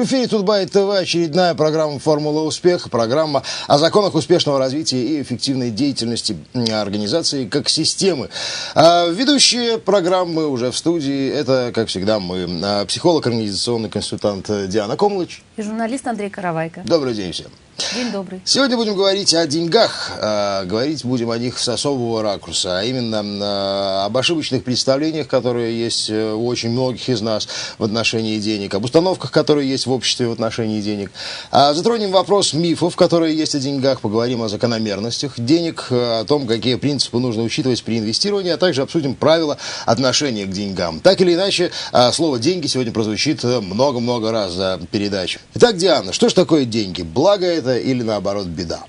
В эфире Тутбайт ТВ очередная программа «Формула успеха», программа о законах успешного развития и эффективной деятельности организации как системы. А ведущие программы уже в студии, это, как всегда, мы, а, психолог, организационный консультант Диана Комлыч. И журналист Андрей Каравайко. Добрый день всем. День добрый. Сегодня будем говорить о деньгах. А, говорить будем о них с особого ракурса, а именно об ошибочных представлениях, которые есть э, у очень многих из нас в отношении денег, об установках, которые есть в обществе в отношении денег. А, затронем вопрос мифов, которые есть о деньгах, поговорим о закономерностях денег, о том, какие принципы нужно учитывать при инвестировании, а также обсудим правила отношения к деньгам. Так или иначе, слово «деньги» сегодня прозвучит много-много раз за передачу. Итак, Диана, что же такое деньги? Благо это или наоборот беда?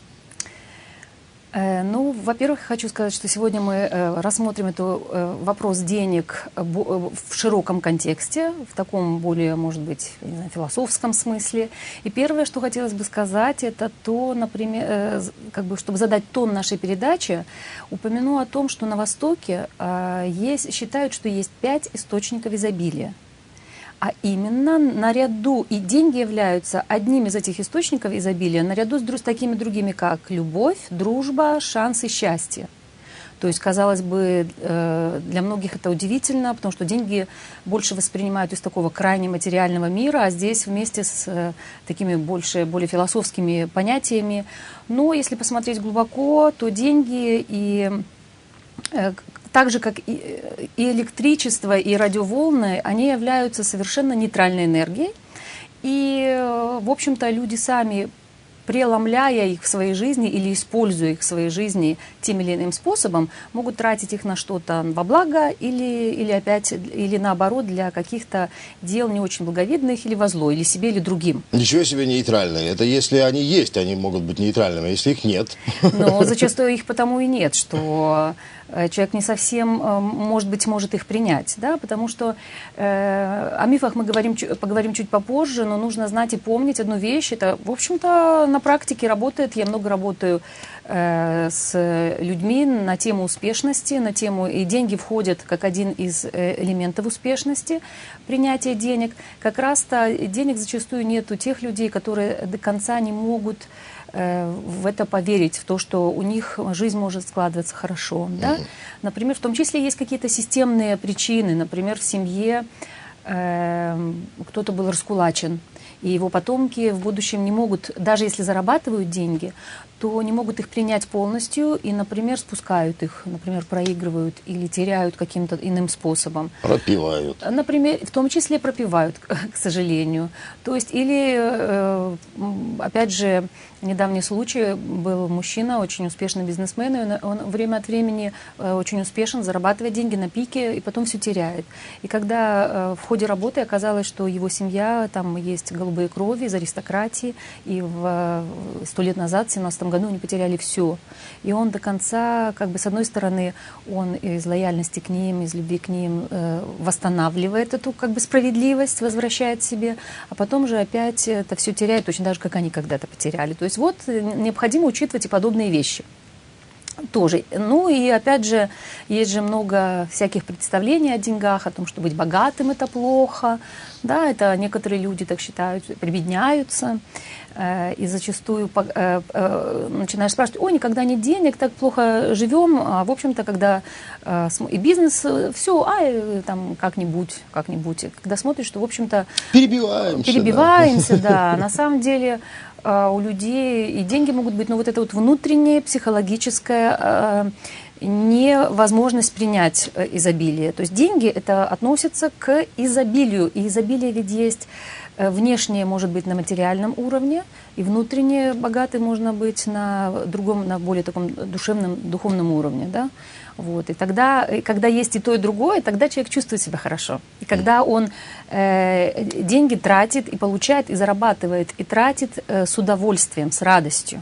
Э, ну, во-первых, хочу сказать, что сегодня мы э, рассмотрим этот э, вопрос денег в широком контексте, в таком более, может быть, не знаю, философском смысле. И первое, что хотелось бы сказать, это то, например, как бы, чтобы задать тон нашей передачи, упомяну о том, что на Востоке есть, считают, что есть пять источников изобилия а именно наряду, и деньги являются одним из этих источников изобилия, наряду с, с такими другими, как любовь, дружба, шанс и счастье. То есть, казалось бы, э, для многих это удивительно, потому что деньги больше воспринимают из такого крайне материального мира, а здесь вместе с э, такими больше, более философскими понятиями. Но если посмотреть глубоко, то деньги и э, так же, как и, электричество, и радиоволны, они являются совершенно нейтральной энергией. И, в общем-то, люди сами преломляя их в своей жизни или используя их в своей жизни тем или иным способом, могут тратить их на что-то во благо или, или опять, или наоборот для каких-то дел не очень благовидных или во зло, или себе, или другим. Ничего себе нейтральные. Это если они есть, они могут быть нейтральными, а если их нет. Но зачастую их потому и нет, что человек не совсем, э, может быть, может их принять, да, потому что э, о мифах мы говорим, поговорим чуть попозже, но нужно знать и помнить одну вещь, это, в общем-то, на практике работает, я много работаю э, с людьми на тему успешности, на тему, и деньги входят как один из э, элементов успешности, принятия денег, как раз-то денег зачастую нет у тех людей, которые до конца не могут Э, в это поверить, в то, что у них жизнь может складываться хорошо. Да? Например, в том числе есть какие-то системные причины. Например, в семье э, кто-то был раскулачен, и его потомки в будущем не могут, даже если зарабатывают деньги, то не могут их принять полностью и, например, спускают их, например, проигрывают или теряют каким-то иным способом. Пропивают. Например, в том числе пропивают, к сожалению. То есть, или, э, опять же, недавний случай был мужчина, очень успешный бизнесмен, и он, он время от времени э, очень успешен, зарабатывает деньги на пике, и потом все теряет. И когда э, в ходе работы оказалось, что его семья, там есть голубые крови из аристократии, и в сто лет назад, в 17 году они потеряли все. И он до конца, как бы с одной стороны, он из лояльности к ним, из любви к ним э, восстанавливает эту как бы справедливость, возвращает себе, а потом же опять это все теряет, точно так же, как они когда-то потеряли. То есть вот э, необходимо учитывать и подобные вещи тоже. Ну и опять же, есть же много всяких представлений о деньгах, о том, что быть богатым это плохо. Да, это некоторые люди так считают, прибедняются. Э, и зачастую э, э, начинаешь спрашивать, ой, никогда нет денег, так плохо живем, а в общем-то, когда и бизнес, все, а там как-нибудь, как-нибудь, когда смотришь, что, в общем-то... Перебиваемся. Перебиваемся, да. да. На самом деле у людей и деньги могут быть, но вот это вот внутреннее психологическое невозможность принять изобилие. То есть деньги это относится к изобилию, и изобилие ведь есть Э, внешнее может быть на материальном уровне, и внутреннее богатый можно быть на другом, на более таком душевном, духовном уровне, да. Вот. И тогда, когда есть и то, и другое, тогда человек чувствует себя хорошо. И когда он э, деньги тратит и получает, и зарабатывает, и тратит э, с удовольствием, с радостью.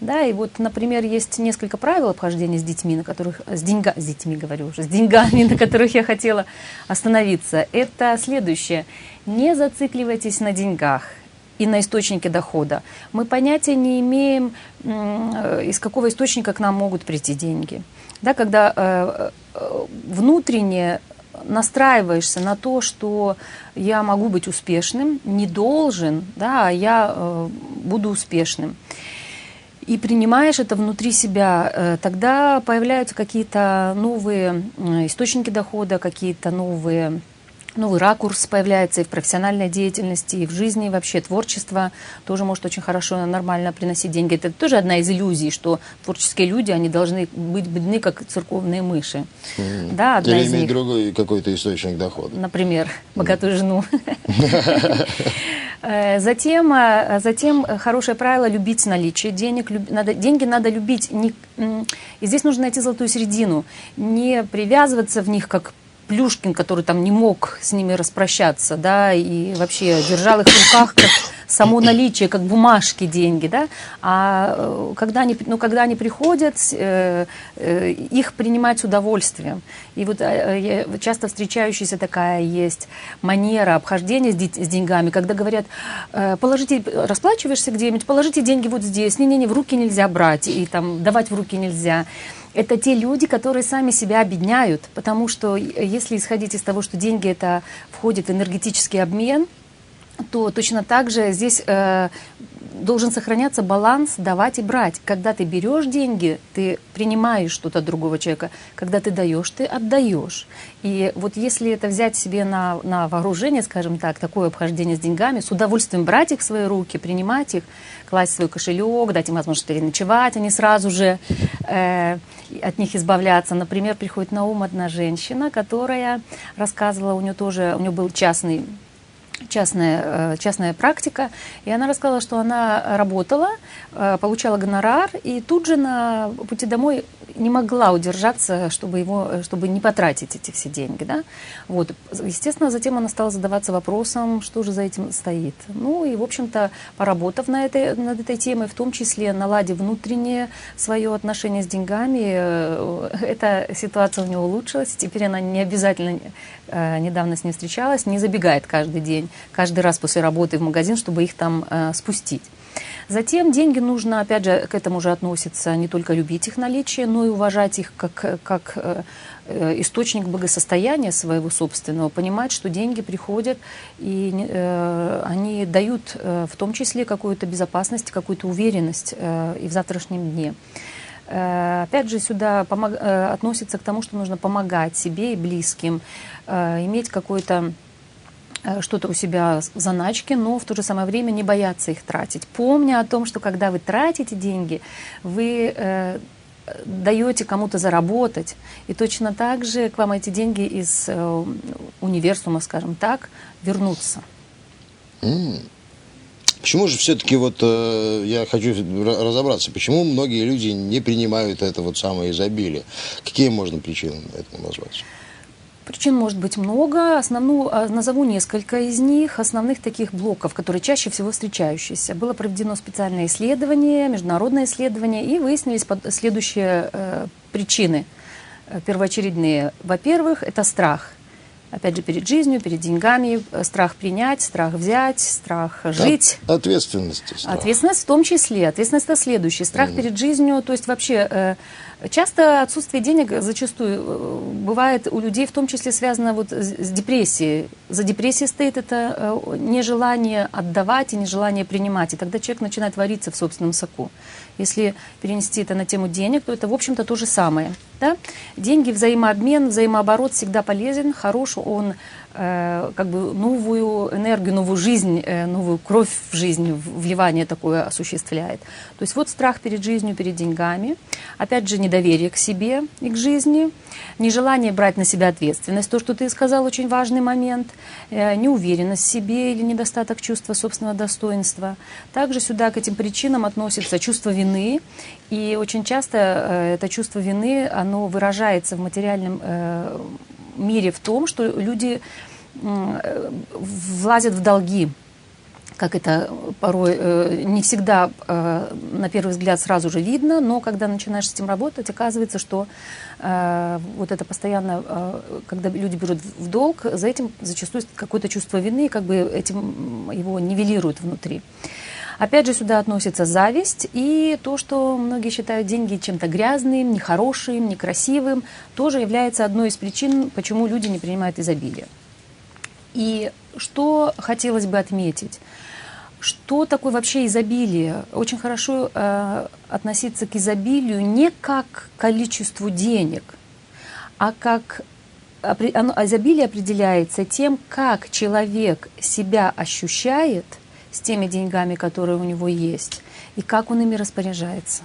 Да, и вот, например, есть несколько правил обхождения с детьми, на которых, с, деньга, с детьми говорю уже, с деньгами, на которых я хотела остановиться. Это следующее. Не зацикливайтесь на деньгах и на источнике дохода. Мы понятия не имеем, из какого источника к нам могут прийти деньги. Да, когда э, э внутренне настраиваешься на то, что я могу быть успешным, не должен, да, а я э, буду успешным. И принимаешь это внутри себя, э, тогда появляются какие-то новые источники дохода, какие-то новые новый ракурс появляется и в профессиональной деятельности, и в жизни, и вообще творчество тоже может очень хорошо, нормально приносить деньги. Это тоже одна из иллюзий, что творческие люди, они должны быть бедны, как церковные мыши. Mm. Да, одна Или из иметь них. другой какой-то источник дохода. Например, богатую mm. жену. Э, затем, э, затем хорошее правило – любить наличие денег. Надо, деньги надо любить. Не, и здесь нужно найти золотую середину. Не привязываться в них как Плюшкин, который там не мог с ними распрощаться, да, и вообще держал их в руках как само наличие, как бумажки, деньги, да, а э, когда они, ну, когда они приходят, э, э, их принимать с удовольствием. И вот э, часто встречающаяся такая есть манера обхождения с, с деньгами, когда говорят, э, положите, расплачиваешься где-нибудь, положите деньги вот здесь, не-не-не, в руки нельзя брать, и там давать в руки нельзя это те люди, которые сами себя объединяют, потому что если исходить из того, что деньги это входит в энергетический обмен, то точно так же здесь э, должен сохраняться баланс давать и брать. Когда ты берешь деньги, ты принимаешь что-то от другого человека. Когда ты даешь, ты отдаешь. И вот если это взять себе на, на вооружение, скажем так, такое обхождение с деньгами, с удовольствием брать их в свои руки, принимать их, класть в свой кошелек, дать им возможность переночевать, не сразу же э, от них избавляться. Например, приходит на ум одна женщина, которая рассказывала, у нее тоже, у нее был частный частная, э, частная практика, и она рассказала, что она работала, э, получала гонорар, и тут же на пути домой не могла удержаться, чтобы, его, чтобы не потратить эти все деньги. Да? Вот. Естественно, затем она стала задаваться вопросом, что же за этим стоит. Ну и, в общем-то, поработав на этой, над этой темой, в том числе наладив внутреннее свое отношение с деньгами, э, эта ситуация у нее улучшилась. Теперь она не обязательно недавно с ней встречалась, не забегает каждый день, каждый раз после работы в магазин, чтобы их там спустить. Затем деньги нужно, опять же, к этому же относится не только любить их наличие, но и уважать их как, как э, э, источник благосостояния своего собственного, понимать, что деньги приходят и э, они дают э, в том числе какую-то безопасность, какую-то уверенность э, и в завтрашнем дне. Э, опять же, сюда помог, э, относится к тому, что нужно помогать себе и близким, э, иметь какой-то Э, что-то у себя в заначке, но в то же самое время не бояться их тратить. Помня о том, что когда вы тратите деньги, вы э, даете кому-то заработать, и точно так же к вам эти деньги из э, универсума, скажем так, вернутся. Почему же все-таки вот э, я хочу разобраться, почему многие люди не принимают это вот самое изобилие? Какие можно причины этому назвать? Причин может быть много. Основную, а, назову несколько из них, основных таких блоков, которые чаще всего встречающиеся. Было проведено специальное исследование, международное исследование, и выяснились следующие э, причины э, первоочередные. Во-первых, это страх – опять же, перед жизнью, перед деньгами, э, страх принять, страх взять, страх жить. От, ответственность. Страх. Ответственность в том числе. Ответственность это следующий. Страх mm. перед жизнью, то есть вообще э, часто отсутствие денег зачастую э, бывает у людей в том числе связано вот с депрессией. За депрессией стоит это нежелание отдавать и нежелание принимать. И тогда человек начинает вариться в собственном соку. Если перенести это на тему денег, то это, в общем-то, то же самое. Да? Деньги, взаимообмен, взаимооборот всегда полезен, хорош, он э, как бы новую энергию, новую жизнь, э, новую кровь в жизнь, вливание такое осуществляет. То есть вот страх перед жизнью, перед деньгами, опять же недоверие к себе и к жизни, нежелание брать на себя ответственность, то, что ты сказал, очень важный момент, э, неуверенность в себе или недостаток чувства собственного достоинства. Также сюда к этим причинам относится чувство вины, и очень часто э, это чувство вины, оно выражается в материальном э, мире в том, что люди э, влазят в долги, как это порой э, не всегда э, на первый взгляд сразу же видно, но когда начинаешь с этим работать, оказывается, что вот это постоянно, когда люди берут в долг, за этим зачастую какое-то чувство вины, как бы этим его нивелируют внутри. Опять же, сюда относится зависть и то, что многие считают деньги чем-то грязным, нехорошим, некрасивым, тоже является одной из причин, почему люди не принимают изобилие. И что хотелось бы отметить? Что такое вообще изобилие? Очень хорошо э, относиться к изобилию не как к количеству денег, а как оно, изобилие определяется тем, как человек себя ощущает с теми деньгами, которые у него есть, и как он ими распоряжается.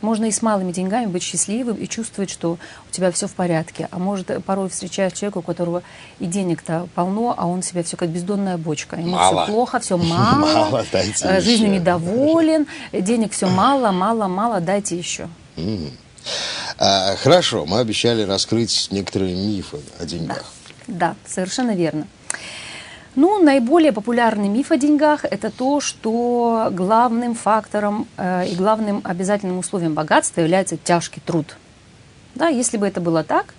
Можно и с малыми деньгами быть счастливым и чувствовать, что у тебя все в порядке. А может, порой встречаешь человека, у которого и денег-то полно, а он себя все как бездонная бочка. Ему мало. все плохо, все мало, мало э, жизнью недоволен, денег все мало, мало, мало, дайте еще. А, хорошо, мы обещали раскрыть некоторые мифы о деньгах. Да, да совершенно верно. Ну, наиболее популярный миф о деньгах – это то, что главным фактором э, и главным обязательным условием богатства является тяжкий труд. Да, если бы это было так,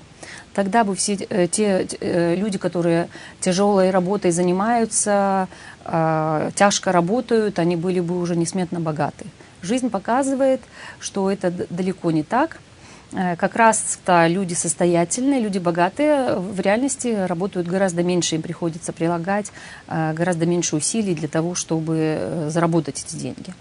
тогда бы все э, те э, люди, которые тяжелой работой занимаются, э, тяжко работают, они были бы уже несметно богаты. Жизнь показывает, что это далеко не так – как раз-то люди состоятельные, люди богатые в реальности работают гораздо меньше, им приходится прилагать э, гораздо меньше усилий для того, чтобы э, заработать эти деньги.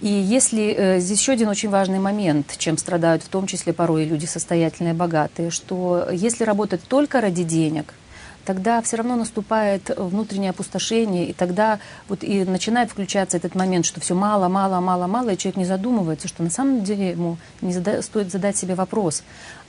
И если здесь еще один очень важный момент, чем страдают в том числе порой люди состоятельные, богатые, что если работать только ради денег – тогда все равно наступает внутреннее опустошение, и тогда вот и начинает включаться этот момент, что все мало, мало, мало, мало, и человек не задумывается, что на самом деле ему не зада стоит задать себе вопрос,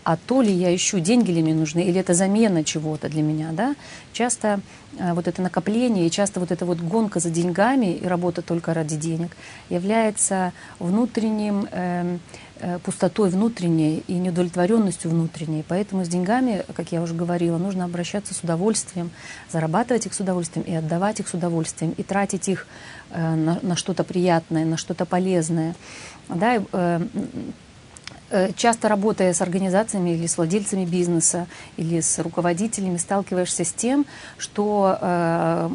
а то ли я ищу, деньги ли мне нужны, или это замена чего-то для меня, да? Часто э, вот это накопление и часто вот эта вот гонка за деньгами и работа только ради денег является внутренним э, Э, пустотой внутренней и неудовлетворенностью внутренней. Поэтому с деньгами, как я уже говорила, нужно обращаться с удовольствием, зарабатывать их с удовольствием и отдавать их с удовольствием, и тратить их э, на, на что-то приятное, на что-то полезное. Да, Э, часто работая с организациями или с владельцами бизнеса, или с руководителями, сталкиваешься с тем, что э,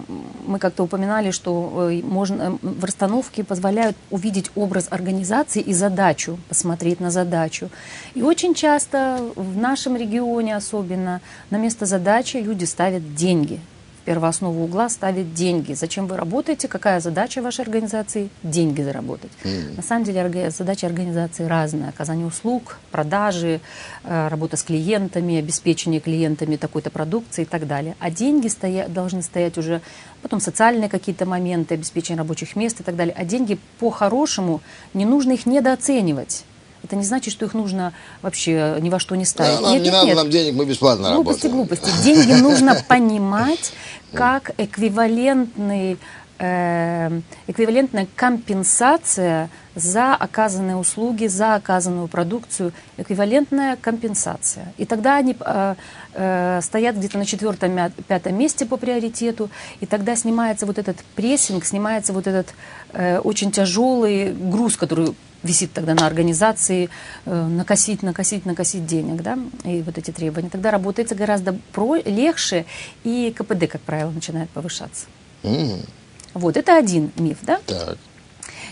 мы как-то упоминали, что э, можно, в расстановке позволяют увидеть образ организации и задачу, посмотреть на задачу. И очень часто в нашем регионе особенно на место задачи люди ставят деньги – первооснову угла ставит деньги. Зачем вы работаете? Какая задача вашей организации? Деньги заработать. Mm. На самом деле задача организации разная. Оказание услуг, продажи, э, работа с клиентами, обеспечение клиентами такой-то продукции и так далее. А деньги стоя, должны стоять уже, потом социальные какие-то моменты, обеспечение рабочих мест и так далее. А деньги по-хорошему, не нужно их недооценивать. Это не значит, что их нужно вообще ни во что не ставить. Да, нам нет, не нет, надо нет. нам денег, мы бесплатно глупости, работаем. Глупости, глупости. Деньги нужно понимать как эквивалентный э, эквивалентная компенсация за оказанные услуги, за оказанную продукцию, эквивалентная компенсация. И тогда они э, э, стоят где-то на четвертом, пятом месте по приоритету, и тогда снимается вот этот прессинг, снимается вот этот э, очень тяжелый груз, который висит тогда на организации, э, накосить, накосить, накосить денег, да, и вот эти требования. Тогда работается гораздо про, легче, и КПД, как правило, начинает повышаться. Mm. Вот, это один миф, да? Так.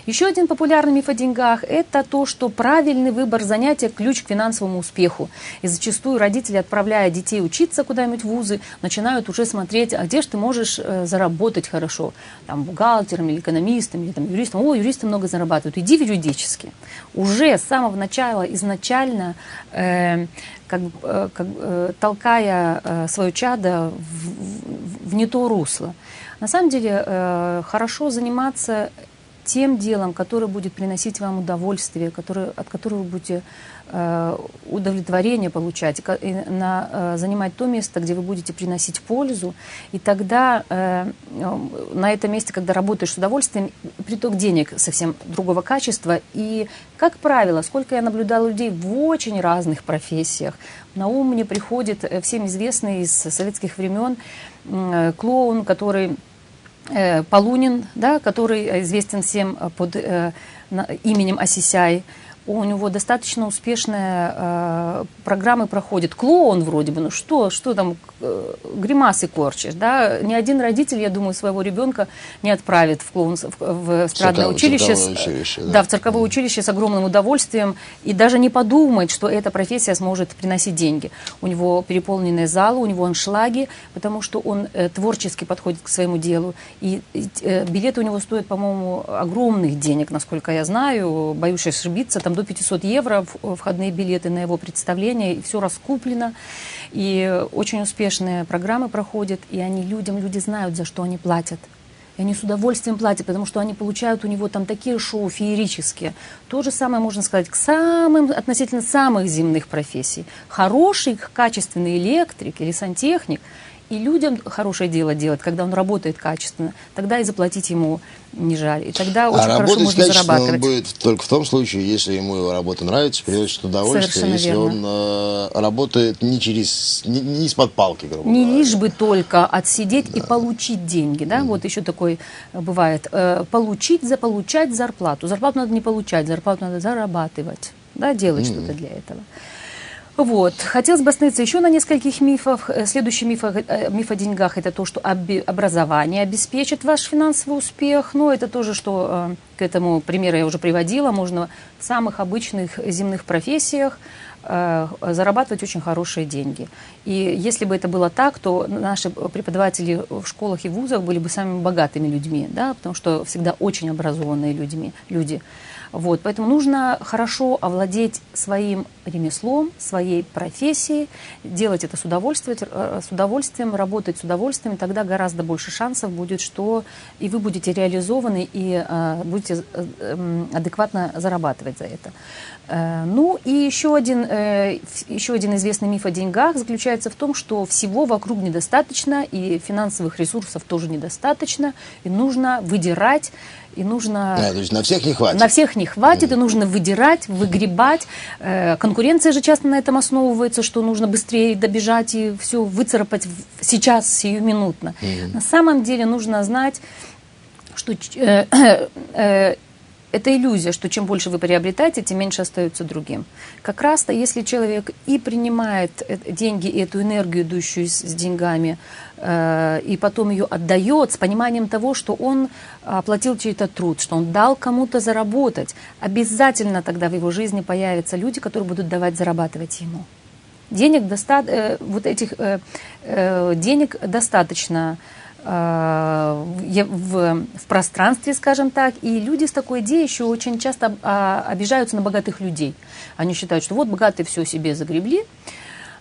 Еще один популярный миф о деньгах – это то, что правильный выбор занятия – ключ к финансовому успеху. И зачастую родители, отправляя детей учиться куда-нибудь в вузы, начинают уже смотреть, а где же ты можешь э, заработать хорошо? Там бухгалтером или экономистом, или там юристом. О, юристы много зарабатывают. Иди в юридически. Уже с самого начала, изначально, э, как, э, как, э, толкая э, свое чадо в, в, в не то русло. На самом деле э, хорошо заниматься тем делом, которое будет приносить вам удовольствие, который, от которого вы будете э, удовлетворение получать, и на, э, занимать то место, где вы будете приносить пользу. И тогда э, на этом месте, когда работаешь с удовольствием, приток денег совсем другого качества. И, как правило, сколько я наблюдала людей в очень разных профессиях, на ум мне приходит э, всем известный из советских времен э, клоун, который э, Полунин, да, который известен всем под э, на, именем Осисяй. У него достаточно успешная э, программы проходит. Клоун вроде бы, ну что, что там, э, гримасы корчишь, да? Ни один родитель, я думаю, своего ребенка не отправит в клоун, в, в эстрадное училище, училище да. да, в цирковое mm. училище с огромным удовольствием и даже не подумать, что эта профессия сможет приносить деньги. У него переполненные залы, у него аншлаги, потому что он э, творчески подходит к своему делу. И э, билеты у него стоят, по-моему, огромных денег, насколько я знаю, боюсь ошибиться, там до 500 евро входные билеты на его представление, и все раскуплено. И очень успешные программы проходят, и они людям, люди знают, за что они платят. И они с удовольствием платят, потому что они получают у него там такие шоу феерические. То же самое можно сказать к самым, относительно самых земных профессий. Хороший, качественный электрик или сантехник – и людям хорошее дело делать, когда он работает качественно, тогда и заплатить ему не жаль. И тогда а очень а хорошо можно зарабатывать. он будет только в том случае, если ему его работа нравится, приносит удовольствие, Совершенно если верно. он э, работает не через, не, не из-под палки, грубо Не говоря. лишь бы только отсидеть да. и получить деньги, да, mm. вот еще такой э, бывает. Э, получить, заполучать зарплату. Зарплату надо не получать, зарплату надо зарабатывать, да, делать mm. что-то для этого. Вот. Хотелось бы остановиться еще на нескольких мифах. Э, следующий миф, э, миф о деньгах – это то, что образование обеспечит ваш финансовый успех. Но это тоже, что э, к этому примеру я уже приводила. Можно в самых обычных земных профессиях зарабатывать очень хорошие деньги. И если бы это было так, то наши преподаватели в школах и вузах были бы самыми богатыми людьми, да, потому что всегда очень образованные людьми, люди. Вот, поэтому нужно хорошо овладеть своим ремеслом, своей профессией, делать это с удовольствием, э, с удовольствием, работать с удовольствием, тогда гораздо больше шансов будет, что и вы будете реализованы, и э, будете э, адекватно зарабатывать за это. Э, ну и еще один, э, еще один известный миф о деньгах заключается в том, что всего вокруг недостаточно, и финансовых ресурсов тоже недостаточно, и нужно выдирать и нужно... Да, то есть на всех не хватит. На всех не хватит, mm. и нужно выдирать, выгребать. Э, конкуренция же часто на этом основывается, что нужно быстрее добежать и все выцарапать сейчас, сиюминутно. Mm. На самом деле нужно знать, что э, э, это иллюзия, что чем больше вы приобретаете, тем меньше остается другим. Как раз-то, если человек и принимает э, деньги и эту энергию, идущую с, деньгами, э, и потом ее отдает с пониманием того, что он оплатил чей-то труд, что он дал кому-то заработать, обязательно тогда в его жизни появятся люди, которые будут давать зарабатывать ему. Денег доста... э, вот этих денег достаточно в, в пространстве, скажем так, и люди с такой идеей еще очень часто а, обижаются на богатых людей. Они считают, что вот богатые все себе загребли,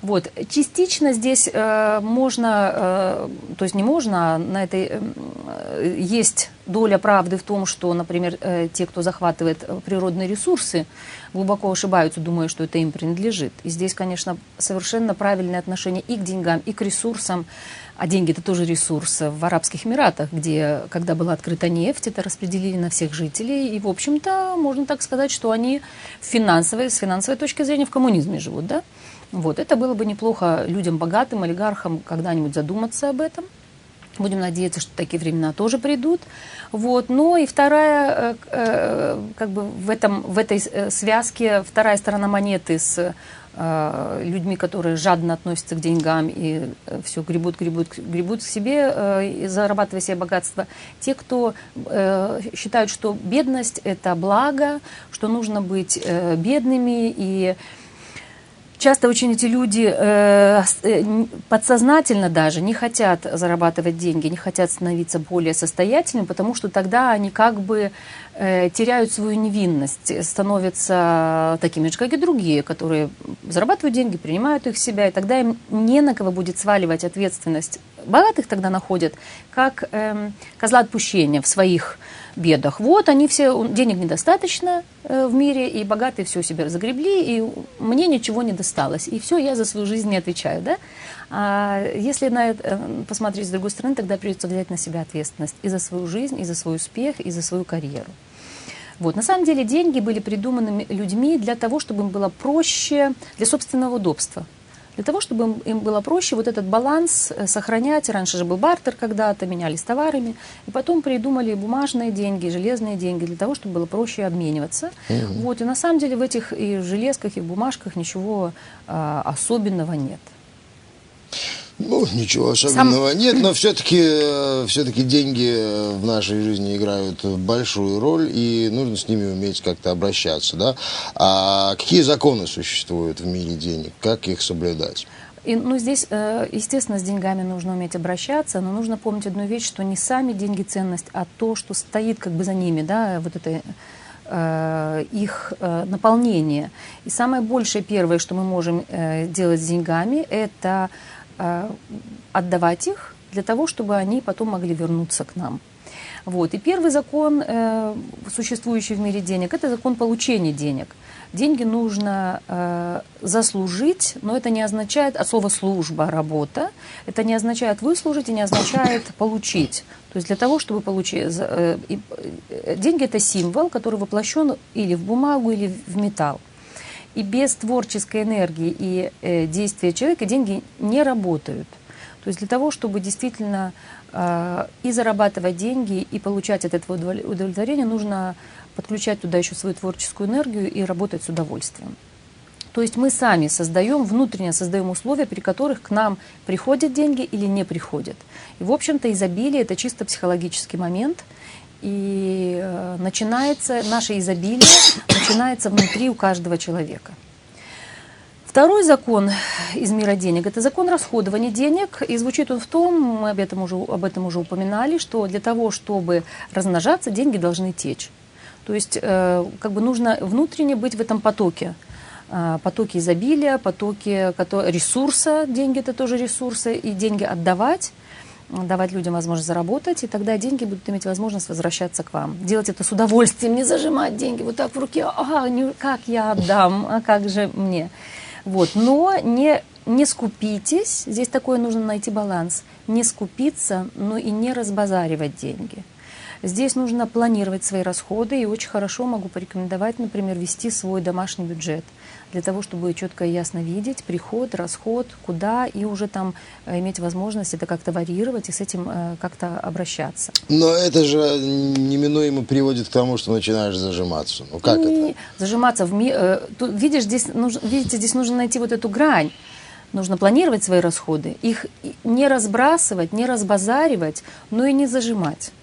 вот. Частично здесь э, можно, э, то есть не можно, а на этой э, есть доля правды в том, что, например, э, те, кто захватывает природные ресурсы, глубоко ошибаются, думая, что это им принадлежит. И здесь, конечно, совершенно правильное отношение и к деньгам, и к ресурсам. А деньги это тоже ресурс в Арабских Эмиратах, где, когда была открыта нефть, это распределили на всех жителей. И, в общем-то, можно так сказать, что они финансовой, с финансовой точки зрения в коммунизме живут, да? Вот, это было бы неплохо людям богатым, олигархам когда-нибудь задуматься об этом. Будем надеяться, что такие времена тоже придут. Вот. Ну и вторая, э, э, как бы в, этом, в этой э, связке, вторая сторона монеты с людьми, которые жадно относятся к деньгам и все гребут, гребут, гребут к себе, зарабатывая себе богатство. Те, кто считают, что бедность – это благо, что нужно быть бедными и часто очень эти люди э, э, подсознательно даже не хотят зарабатывать деньги, не хотят становиться более состоятельными, потому что тогда они как бы э, теряют свою невинность, становятся такими же, как и другие, которые зарабатывают деньги, принимают их в себя, и тогда им не на кого будет сваливать ответственность. Богатых тогда находят как э, козла отпущения в своих бедах. Вот они все, денег недостаточно э, в мире, и богатые все себе загребли, и мне ничего не досталось. И все, я за свою жизнь не отвечаю. Да? А если на это э, посмотреть с другой стороны, тогда придется взять на себя ответственность и за свою жизнь, и за свой успех, и за свою карьеру. Вот. На самом деле деньги были придуманы людьми для того, чтобы им было проще, для собственного удобства для того, чтобы им, было проще вот этот баланс э, сохранять. Раньше же был бартер когда-то, менялись товарами, и потом придумали бумажные деньги, железные деньги, для того, чтобы было проще обмениваться. Угу. Вот, и на самом деле в этих и железках, и в бумажках ничего а, особенного нет. Ну, ничего особенного Сам... нет, но все-таки э, все-таки деньги э, в нашей жизни играют большую роль, и нужно с ними уметь как-то обращаться, да? А какие законы существуют в мире денег? Как их соблюдать? И, ну, здесь, э, естественно, с деньгами нужно уметь обращаться, но нужно помнить одну вещь, что не сами деньги ценность, а то, что стоит как бы за ними, да, вот это их наполнение. И самое большее первое, что мы можем делать с деньгами, это отдавать их для того, чтобы они потом могли вернуться к нам. Вот. И первый закон, э, существующий в мире денег, это закон получения денег. Деньги нужно э, заслужить, но это не означает, от слова служба, работа, это не означает выслужить и не означает получить. То есть для того, чтобы получить... Э, э, деньги это символ, который воплощен или в бумагу, или в металл. И без творческой энергии и э, действия человека деньги не работают. То есть для того, чтобы действительно э, и зарабатывать деньги, и получать от этого удовлетворение, нужно подключать туда еще свою творческую энергию и работать с удовольствием. То есть мы сами создаем, внутренне создаем условия, при которых к нам приходят деньги или не приходят. И, в общем-то, изобилие – это чисто психологический момент – и э, начинается, наше изобилие начинается внутри у каждого человека. Второй закон из мира денег – это закон расходования денег. И звучит он в том, мы об этом, уже, об этом уже упоминали, что для того, чтобы размножаться, деньги должны течь. То есть э, как бы нужно внутренне быть в этом потоке. Э, потоке изобилия, потоке ресурса, деньги – это тоже ресурсы, и деньги отдавать – давать людям возможность заработать, и тогда деньги будут иметь возможность возвращаться к вам. Делать это с удовольствием, не зажимать деньги вот так в руке, а, не, как я отдам, а как же мне. Вот. Но не, не скупитесь, здесь такое нужно найти баланс, не скупиться, но и не разбазаривать деньги. Здесь нужно планировать свои расходы, и очень хорошо могу порекомендовать, например, вести свой домашний бюджет для того, чтобы четко и ясно видеть приход, расход, куда, и уже там э, иметь возможность это как-то варьировать и с этим э, как-то обращаться. Но это же неминуемо приводит к тому, что начинаешь зажиматься. Ну как и это? Зажиматься в ми... Э, тут, видишь, здесь нужно, видите, здесь нужно найти вот эту грань. Нужно планировать свои расходы, их не разбрасывать, не разбазаривать, но и не зажимать.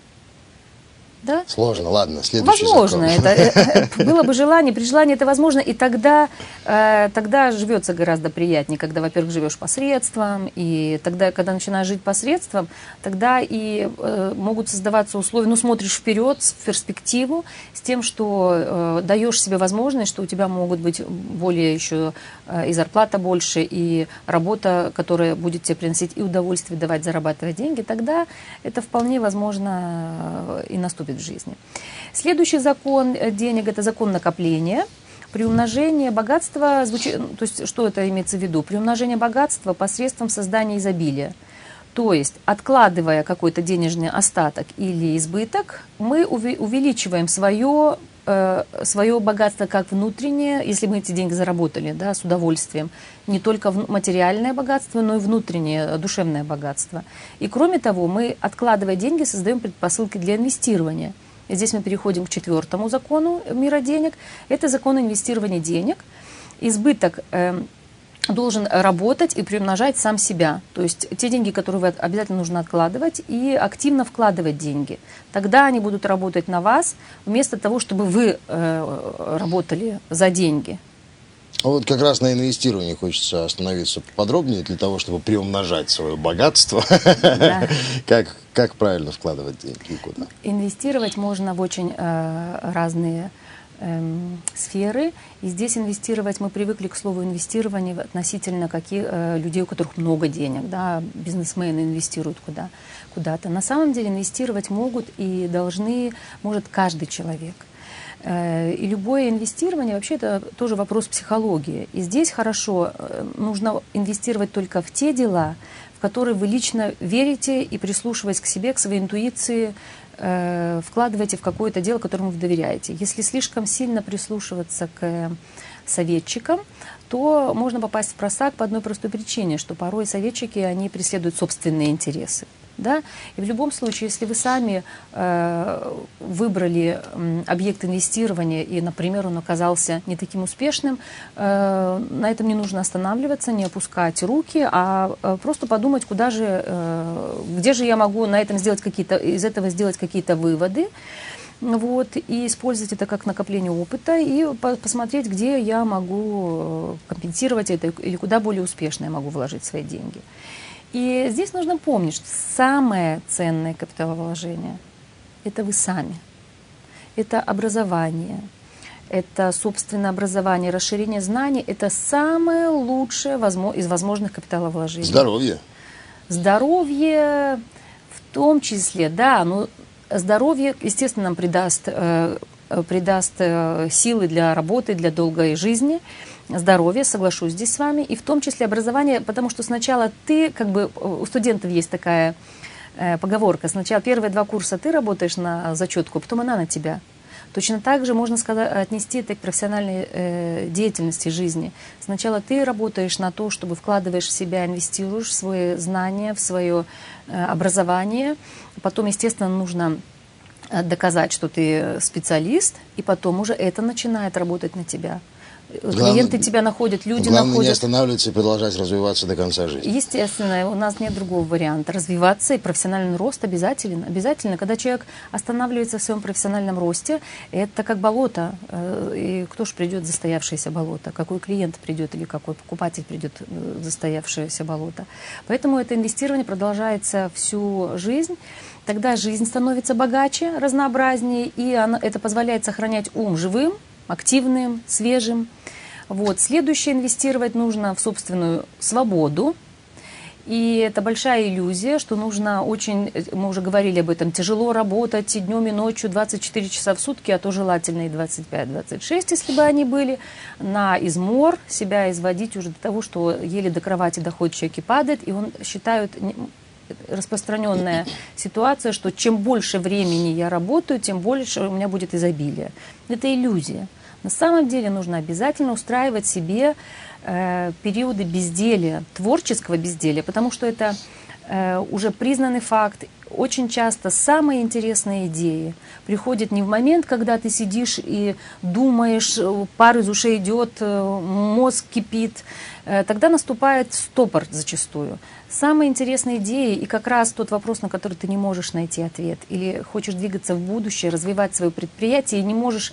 Да? Сложно, ладно, следующий Возможно, закон. это э, э, было бы желание, при желании это возможно, и тогда, э, тогда живется гораздо приятнее, когда, во-первых, живешь посредством, и тогда, когда начинаешь жить посредством, тогда и могут создаваться условия, ну, смотришь вперед, в перспективу, с тем, что даешь себе возможность, что у тебя могут быть более еще и зарплата больше, и работа, которая будет тебе приносить и удовольствие давать, зарабатывать деньги, тогда это вполне возможно и наступит происходит в жизни. Следующий закон э, денег – это закон накопления. При умножении богатства, ну, то есть что это имеется в виду? При умножении богатства посредством создания изобилия. То есть, откладывая какой-то денежный остаток или избыток, мы увеличиваем свое, э, свое богатство как внутреннее, если мы эти деньги заработали да, с удовольствием, не только материальное богатство, но и внутреннее душевное богатство. И кроме того, мы, откладывая деньги, создаем предпосылки для инвестирования. И здесь мы переходим к четвертому закону мира денег. Это закон инвестирования денег. Избыток эм, должен работать и приумножать сам себя. То есть те деньги, которые вы обязательно нужно откладывать и активно вкладывать деньги. Тогда они будут работать на вас, вместо того, чтобы вы э, работали за деньги. Вот как раз на инвестировании хочется остановиться подробнее для того, чтобы приумножать свое богатство. Да. как, как правильно вкладывать деньги и куда? Инвестировать можно в очень э, разные Эм, сферы. И здесь инвестировать, мы привыкли к слову инвестирование относительно каких, э, людей, у которых много денег. Да, бизнесмены инвестируют куда, куда-то. На самом деле инвестировать могут и должны, может каждый человек. Э, и любое инвестирование, вообще это тоже вопрос психологии. И здесь хорошо, э, нужно инвестировать только в те дела, в которые вы лично верите и прислушиваясь к себе, к своей интуиции, э, вкладываете в какое-то дело, которому вы доверяете. Если слишком сильно прислушиваться к советчикам, то можно попасть в просак по одной простой причине, что порой советчики, они преследуют собственные интересы. Да? И в любом случае, если вы сами э, выбрали э, объект инвестирования и, например, он оказался не таким успешным, э, на этом не нужно останавливаться, не опускать руки, а э, просто подумать, куда же, э, где же я могу на этом сделать какие-то, из этого сделать какие-то выводы вот, и использовать это как накопление опыта и посмотреть, где я могу э, компенсировать это или куда более успешно я могу вложить свои деньги. И здесь нужно помнить, что самое ценное капиталовложение – это вы сами. Это образование, это собственное образование, расширение знаний – это самое лучшее из возможных капиталовложений. Здоровье. Здоровье в том числе, да, но здоровье, естественно, нам придаст, э, придаст э, силы для работы, для долгой жизни – здоровье, соглашусь здесь с вами, и в том числе образование, потому что сначала ты, как бы у студентов есть такая э, поговорка, сначала первые два курса ты работаешь на зачетку, потом она на тебя. Точно так же можно сказать, отнести это к профессиональной э, деятельности жизни. Сначала ты работаешь на то, чтобы вкладываешь в себя, инвестируешь в свои знания, в свое э, образование. Потом, естественно, нужно э, доказать, что ты специалист, и потом уже это начинает работать на тебя. Главное, Клиенты тебя находят, люди главное находят. не останавливаться и продолжать развиваться до конца жизни. Естественно, у нас нет другого варианта. Развиваться и профессиональный рост обязателен. Обязательно, когда человек останавливается в своем профессиональном росте, это как болото. Э, и кто же придет в застоявшееся болото? Какой клиент придет или какой покупатель придет в застоявшееся болото? Поэтому это инвестирование продолжается всю жизнь тогда жизнь становится богаче, разнообразнее, и она, это позволяет сохранять ум живым, активным, свежим. Вот. Следующее инвестировать нужно в собственную свободу. И это большая иллюзия, что нужно очень, мы уже говорили об этом, тяжело работать и днем, и ночью, 24 часа в сутки, а то желательно и 25-26, если бы они были, на измор себя изводить уже до того, что еле до кровати доходит человек и падает, и он считает распространенная ситуация, что чем больше времени я работаю, тем больше у меня будет изобилие. Это иллюзия. На самом деле нужно обязательно устраивать себе э, периоды безделия, творческого безделия, потому что это уже признанный факт. Очень часто самые интересные идеи приходят не в момент, когда ты сидишь и думаешь, э, пар из ушей идет, э, мозг кипит. Э, тогда наступает стопор зачастую. Самые интересные идеи и как раз тот вопрос, на который ты не можешь найти ответ, или хочешь двигаться в будущее, развивать свое предприятие, и не можешь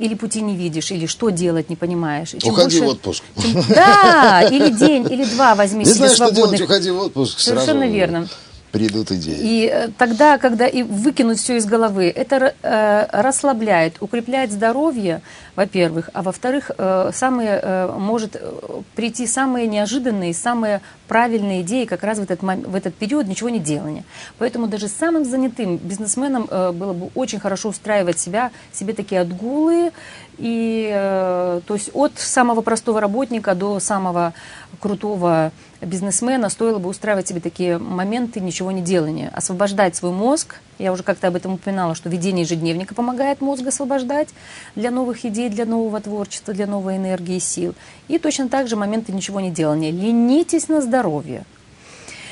или пути не видишь, или что делать не понимаешь. И уходи больше, в отпуск. Чем, да, или день, или два возьми не себе знаешь, свободных. что делать, уходи в отпуск. Совершенно сразу верно. Придут идеи. И э, тогда, когда и выкинуть все из головы, это э, расслабляет, укрепляет здоровье, во-первых, а во-вторых, э, самые, э, может э, прийти самые неожиданные, самые правильные идеи как раз в этот, в этот период ничего не делания. Поэтому даже самым занятым бизнесменам э, было бы очень хорошо устраивать себя, себе такие отгулы, и, э, то есть от самого простого работника до самого крутого бизнесмена стоило бы устраивать себе такие моменты ничего не делания, освобождать свой мозг. Я уже как-то об этом упоминала, что ведение ежедневника помогает мозг освобождать для новых идей, для нового творчества, для новой энергии и сил. И точно так же моменты ничего не делания. Ленитесь на здоровье.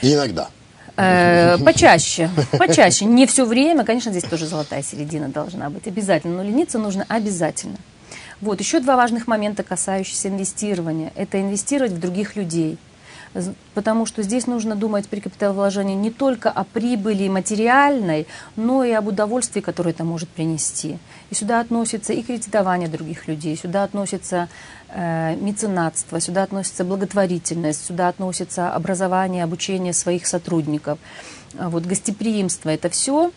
Иногда. Э, почаще, почаще. Не все время, конечно, здесь тоже золотая середина должна быть обязательно, но лениться нужно обязательно. Вот, еще два важных момента, касающиеся инвестирования. Это инвестировать в других людей. Потому что здесь нужно думать при капиталовложении не только о прибыли материальной, но и об удовольствии, которое это может принести. И сюда относится и кредитование других людей, сюда относится э, меценатство, сюда относится благотворительность, сюда относится образование, обучение своих сотрудников. Вот, гостеприимство – это все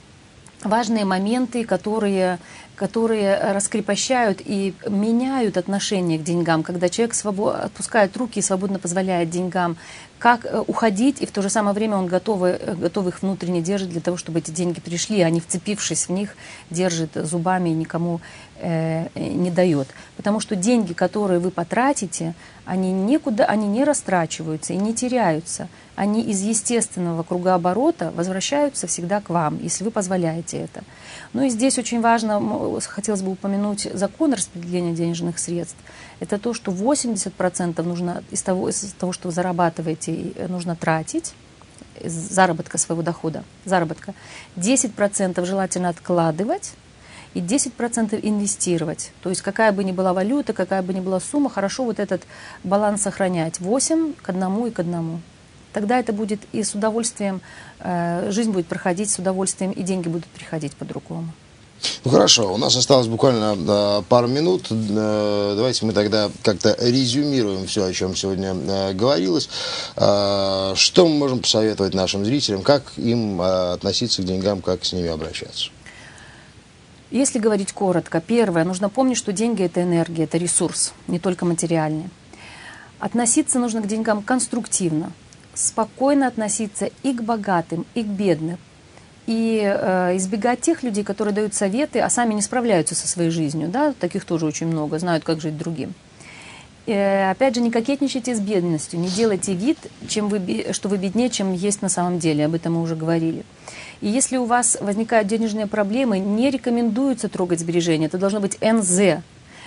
важные моменты, которые которые раскрепощают и меняют отношение к деньгам, когда человек свобод... отпускает руки и свободно позволяет деньгам как э, уходить, и в то же самое время он готов, э, готов их внутренне держит для того, чтобы эти деньги пришли, а не вцепившись в них, держит зубами и никому э, не дает. Потому что деньги, которые вы потратите, они никуда, они не растрачиваются и не теряются. Они из естественного кругооборота возвращаются всегда к вам, если вы позволяете это. Ну и здесь очень важно, хотелось бы упомянуть закон распределения денежных средств. Это то, что 80% нужно из того, из того, что вы зарабатываете, нужно тратить из заработка своего дохода, заработка. 10% желательно откладывать, и 10% инвестировать. То есть какая бы ни была валюта, какая бы ни была сумма, хорошо вот этот баланс сохранять. 8 к одному и к одному. Тогда это будет и с удовольствием, э, жизнь будет проходить с удовольствием, и деньги будут приходить по-другому. Ну хорошо, у нас осталось буквально э, пару минут. Э, давайте мы тогда как-то резюмируем все, о чем сегодня э, говорилось. Э, что мы можем посоветовать нашим зрителям, как им э, относиться к деньгам, как с ними обращаться? Если говорить коротко, первое, нужно помнить, что деньги – это энергия, это ресурс, не только материальный. Относиться нужно к деньгам конструктивно, спокойно относиться и к богатым, и к бедным, и э, избегать тех людей, которые дают советы, а сами не справляются со своей жизнью. Да? Таких тоже очень много, знают, как жить другим. Э, опять же, не кокетничайте с бедностью, не делайте вид, чем вы, что вы беднее, чем есть на самом деле. Об этом мы уже говорили. И если у вас возникают денежные проблемы, не рекомендуется трогать сбережения. Это должно быть НЗ.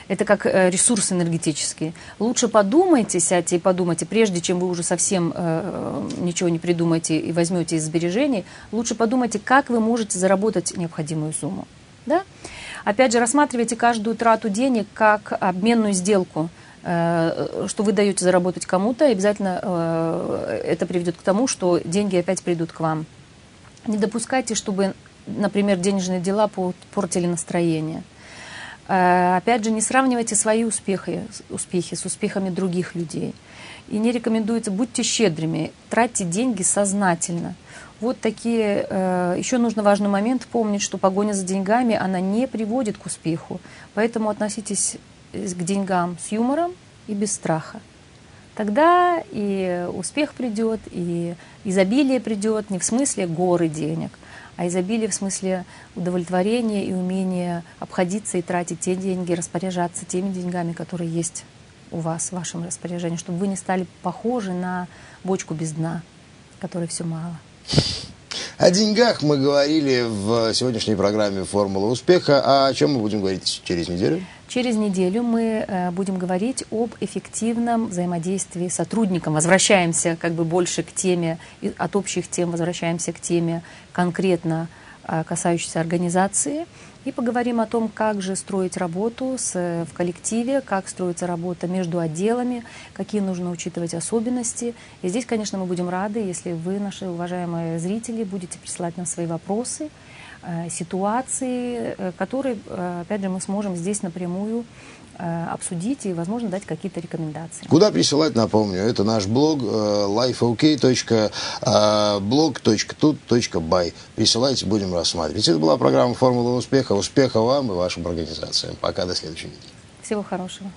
Это как э, ресурс энергетический. Лучше подумайте, сядьте и подумайте, прежде чем вы уже совсем э, ничего не придумаете и возьмете из сбережений, лучше подумайте, как вы можете заработать необходимую сумму. Да? Опять же, рассматривайте каждую трату денег как обменную сделку э, что вы даете заработать кому-то, и обязательно э, это приведет к тому, что деньги опять придут к вам. Не допускайте, чтобы, например, денежные дела портили настроение. Э, опять же, не сравнивайте свои успехи, успехи с успехами других людей. И не рекомендуется, будьте щедрыми, тратьте деньги сознательно. Вот такие, э, еще нужно важный момент помнить, что погоня за деньгами, она не приводит к успеху. Поэтому относитесь к деньгам с юмором и без страха тогда и успех придет, и изобилие придет не в смысле горы денег, а изобилие в смысле удовлетворения и умения обходиться и тратить те деньги, распоряжаться теми деньгами, которые есть у вас в вашем распоряжении, чтобы вы не стали похожи на бочку без дна, которой все мало. О деньгах мы говорили в сегодняшней программе «Формула успеха». А о чем мы будем говорить через неделю? Через неделю мы э, будем говорить об эффективном взаимодействии с сотрудником. Возвращаемся как бы больше к теме, от общих тем возвращаемся к теме конкретно э, касающейся организации. И поговорим о том, как же строить работу с, в коллективе, как строится работа между отделами, какие нужно учитывать особенности. И здесь, конечно, мы будем рады, если вы, наши уважаемые зрители, будете присылать нам свои вопросы, э, ситуации, э, которые, э, опять же, мы сможем здесь напрямую обсудить и, возможно, дать какие-то рекомендации. Куда присылать, напомню, это наш блог lifeok.blog.tut.by. Присылайте, будем рассматривать. Это была программа «Формула успеха». Успеха вам и вашим организациям. Пока, до следующей недели. Всего хорошего.